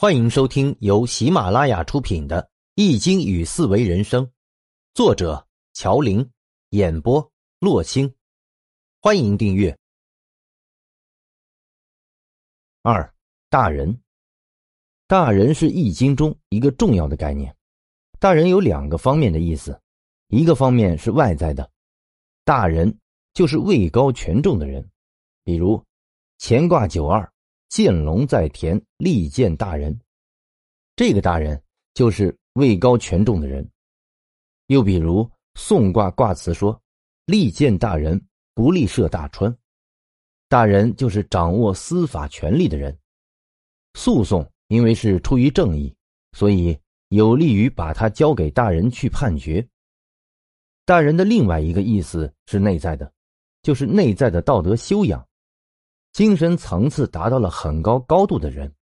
欢迎收听由喜马拉雅出品的《易经与四维人生》，作者乔林，演播洛青。欢迎订阅。二大人，大人是易经中一个重要的概念。大人有两个方面的意思，一个方面是外在的，大人就是位高权重的人，比如乾卦九二。见龙在田，利见大人。这个大人就是位高权重的人。又比如宋卦卦辞说：“利见大人，不利涉大川。”大人就是掌握司法权力的人。诉讼因为是出于正义，所以有利于把它交给大人去判决。大人的另外一个意思是内在的，就是内在的道德修养。精神层次达到了很高高度的人，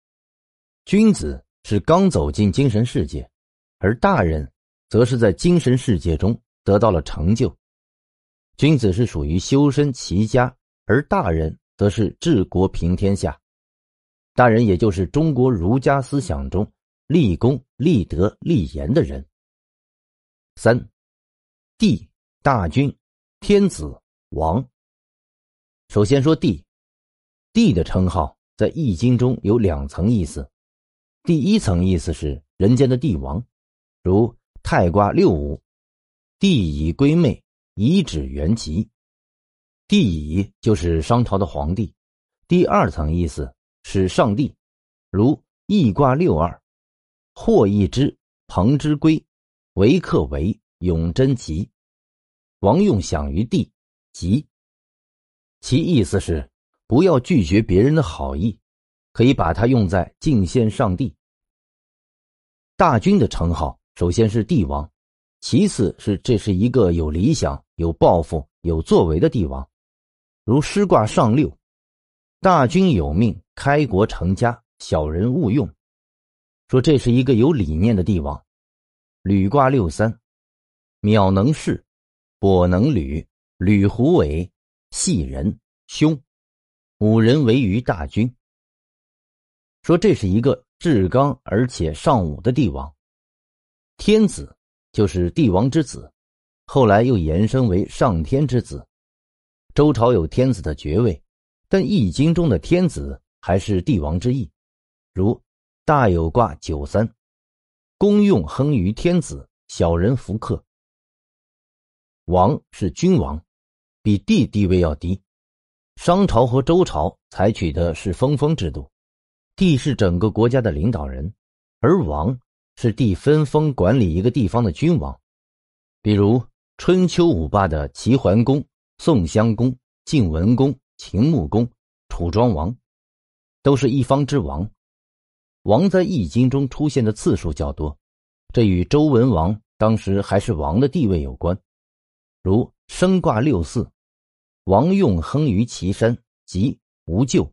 君子是刚走进精神世界，而大人则是在精神世界中得到了成就。君子是属于修身齐家，而大人则是治国平天下。大人也就是中国儒家思想中立功、立德、立言的人。三，帝、大君、天子、王。首先说帝。帝的称号在《易经》中有两层意思，第一层意思是人间的帝王，如太卦六五，帝乙归妹，以指元吉。帝乙就是商朝的皇帝。第二层意思是上帝，如易卦六二，或一之，朋之归，为克为，永贞吉。王用享于帝，吉。其意思是。不要拒绝别人的好意，可以把它用在敬献上帝。大军的称号首先是帝王，其次是这是一个有理想、有抱负、有作为的帝王。如师卦上六，大军有命，开国成家，小人勿用，说这是一个有理念的帝王。履卦六三，杳能事，跛能履，履虎尾，细人，凶。五人为于大军，说这是一个至刚而且尚武的帝王。天子就是帝王之子，后来又延伸为上天之子。周朝有天子的爵位，但易经中的天子还是帝王之意。如大有卦九三，公用亨于天子，小人弗克。王是君王，比帝地位要低。商朝和周朝采取的是分封制度，帝是整个国家的领导人，而王是帝分封管理一个地方的君王。比如春秋五霸的齐桓公、宋襄公、晋文公、秦穆公、楚庄王，都是一方之王。王在易经中出现的次数较多，这与周文王当时还是王的地位有关。如升卦六四。王用亨于岐山，即无咎。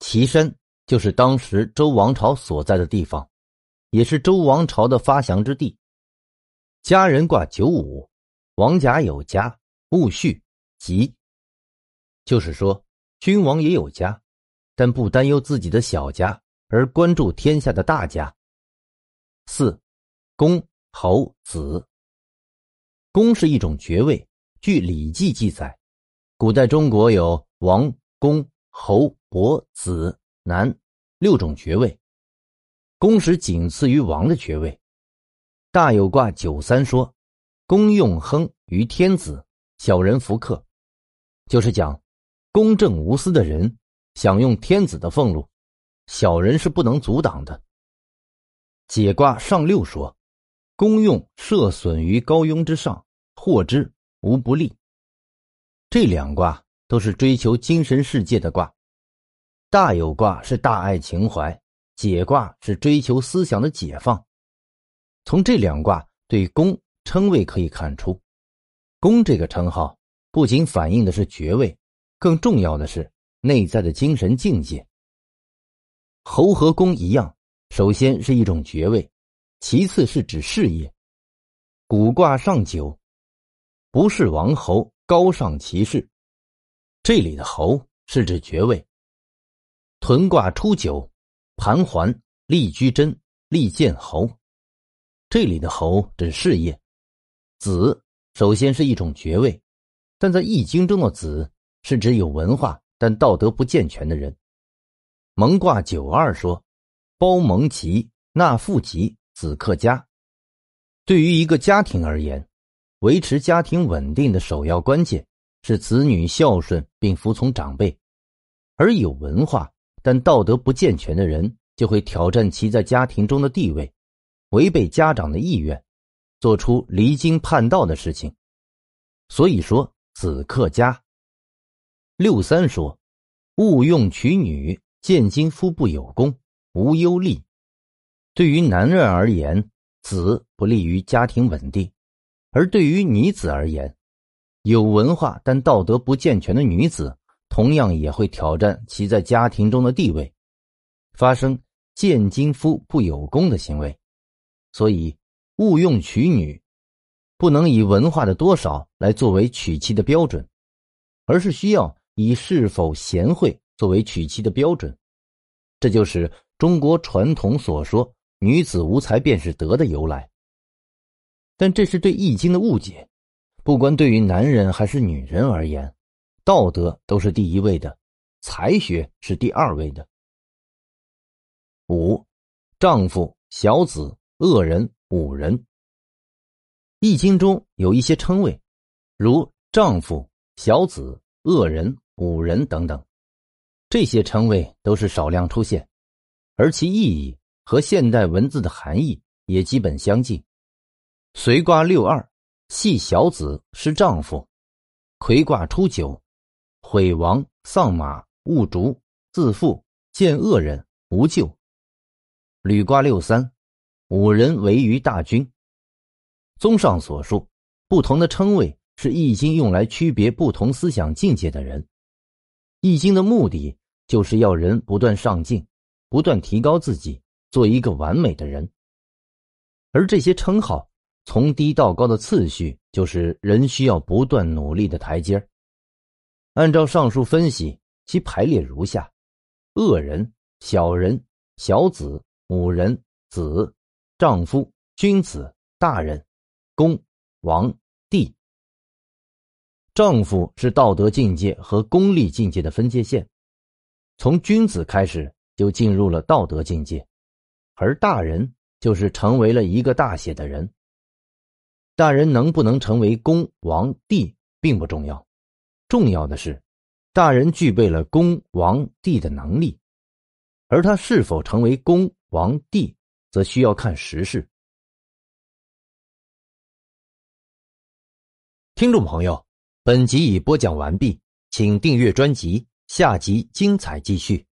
岐山就是当时周王朝所在的地方，也是周王朝的发祥之地。家人卦九五，王甲有家，戊戌，吉。就是说，君王也有家，但不担忧自己的小家，而关注天下的大家。四，公侯子。公是一种爵位，据《礼记》记载。古代中国有王、公、侯、伯、子、男六种爵位，公是仅次于王的爵位。大有卦九三说：“公用亨于天子，小人弗克。”就是讲公正无私的人享用天子的俸禄，小人是不能阻挡的。解卦上六说：“公用设损于高庸之上，获之无不利。”这两卦都是追求精神世界的卦，大有卦是大爱情怀，解卦是追求思想的解放。从这两卦对公称谓可以看出，公这个称号不仅反映的是爵位，更重要的是内在的精神境界。侯和公一样，首先是一种爵位，其次是指事业。古卦上九，不是王侯。高尚其事，这里的侯是指爵位。屯卦初九，盘桓立居贞，立建侯。这里的侯指事业。子首先是一种爵位，但在《易经》中的子是指有文化但道德不健全的人。蒙卦九二说：“包蒙吉纳富吉，子克家。”对于一个家庭而言，维持家庭稳定的首要关键是子女孝顺并服从长辈，而有文化但道德不健全的人就会挑战其在家庭中的地位，违背家长的意愿。做出离经叛道的事情，所以说子克家。六三说，勿用娶女，见今夫不有功，无忧利。对于男人而言，子不利于家庭稳定；而对于女子而言，有文化但道德不健全的女子，同样也会挑战其在家庭中的地位，发生见金夫不有功的行为。所以。勿用娶女，不能以文化的多少来作为娶妻的标准，而是需要以是否贤惠作为娶妻的标准。这就是中国传统所说“女子无才便是德”的由来。但这是对《易经》的误解。不管对于男人还是女人而言，道德都是第一位的，才学是第二位的。五，丈夫、小子、恶人。五人，《易经》中有一些称谓，如丈夫、小子、恶人、五人等等，这些称谓都是少量出现，而其意义和现代文字的含义也基本相近。随卦六二，系小子是丈夫；魁卦初九，毁亡丧马勿逐自负见恶人无救。履卦六三。五人为于大军。综上所述，不同的称谓是《易经》用来区别不同思想境界的人。《易经》的目的就是要人不断上进，不断提高自己，做一个完美的人。而这些称号从低到高的次序，就是人需要不断努力的台阶按照上述分析，其排列如下：恶人、小人、小子、母人、子。丈夫、君子、大人、公、王、帝。丈夫是道德境界和功利境界的分界线，从君子开始就进入了道德境界，而大人就是成为了一个大写的人。大人能不能成为公、王、帝并不重要，重要的是，大人具备了公、王、帝的能力，而他是否成为公、王、帝？则需要看时事。听众朋友，本集已播讲完毕，请订阅专辑，下集精彩继续。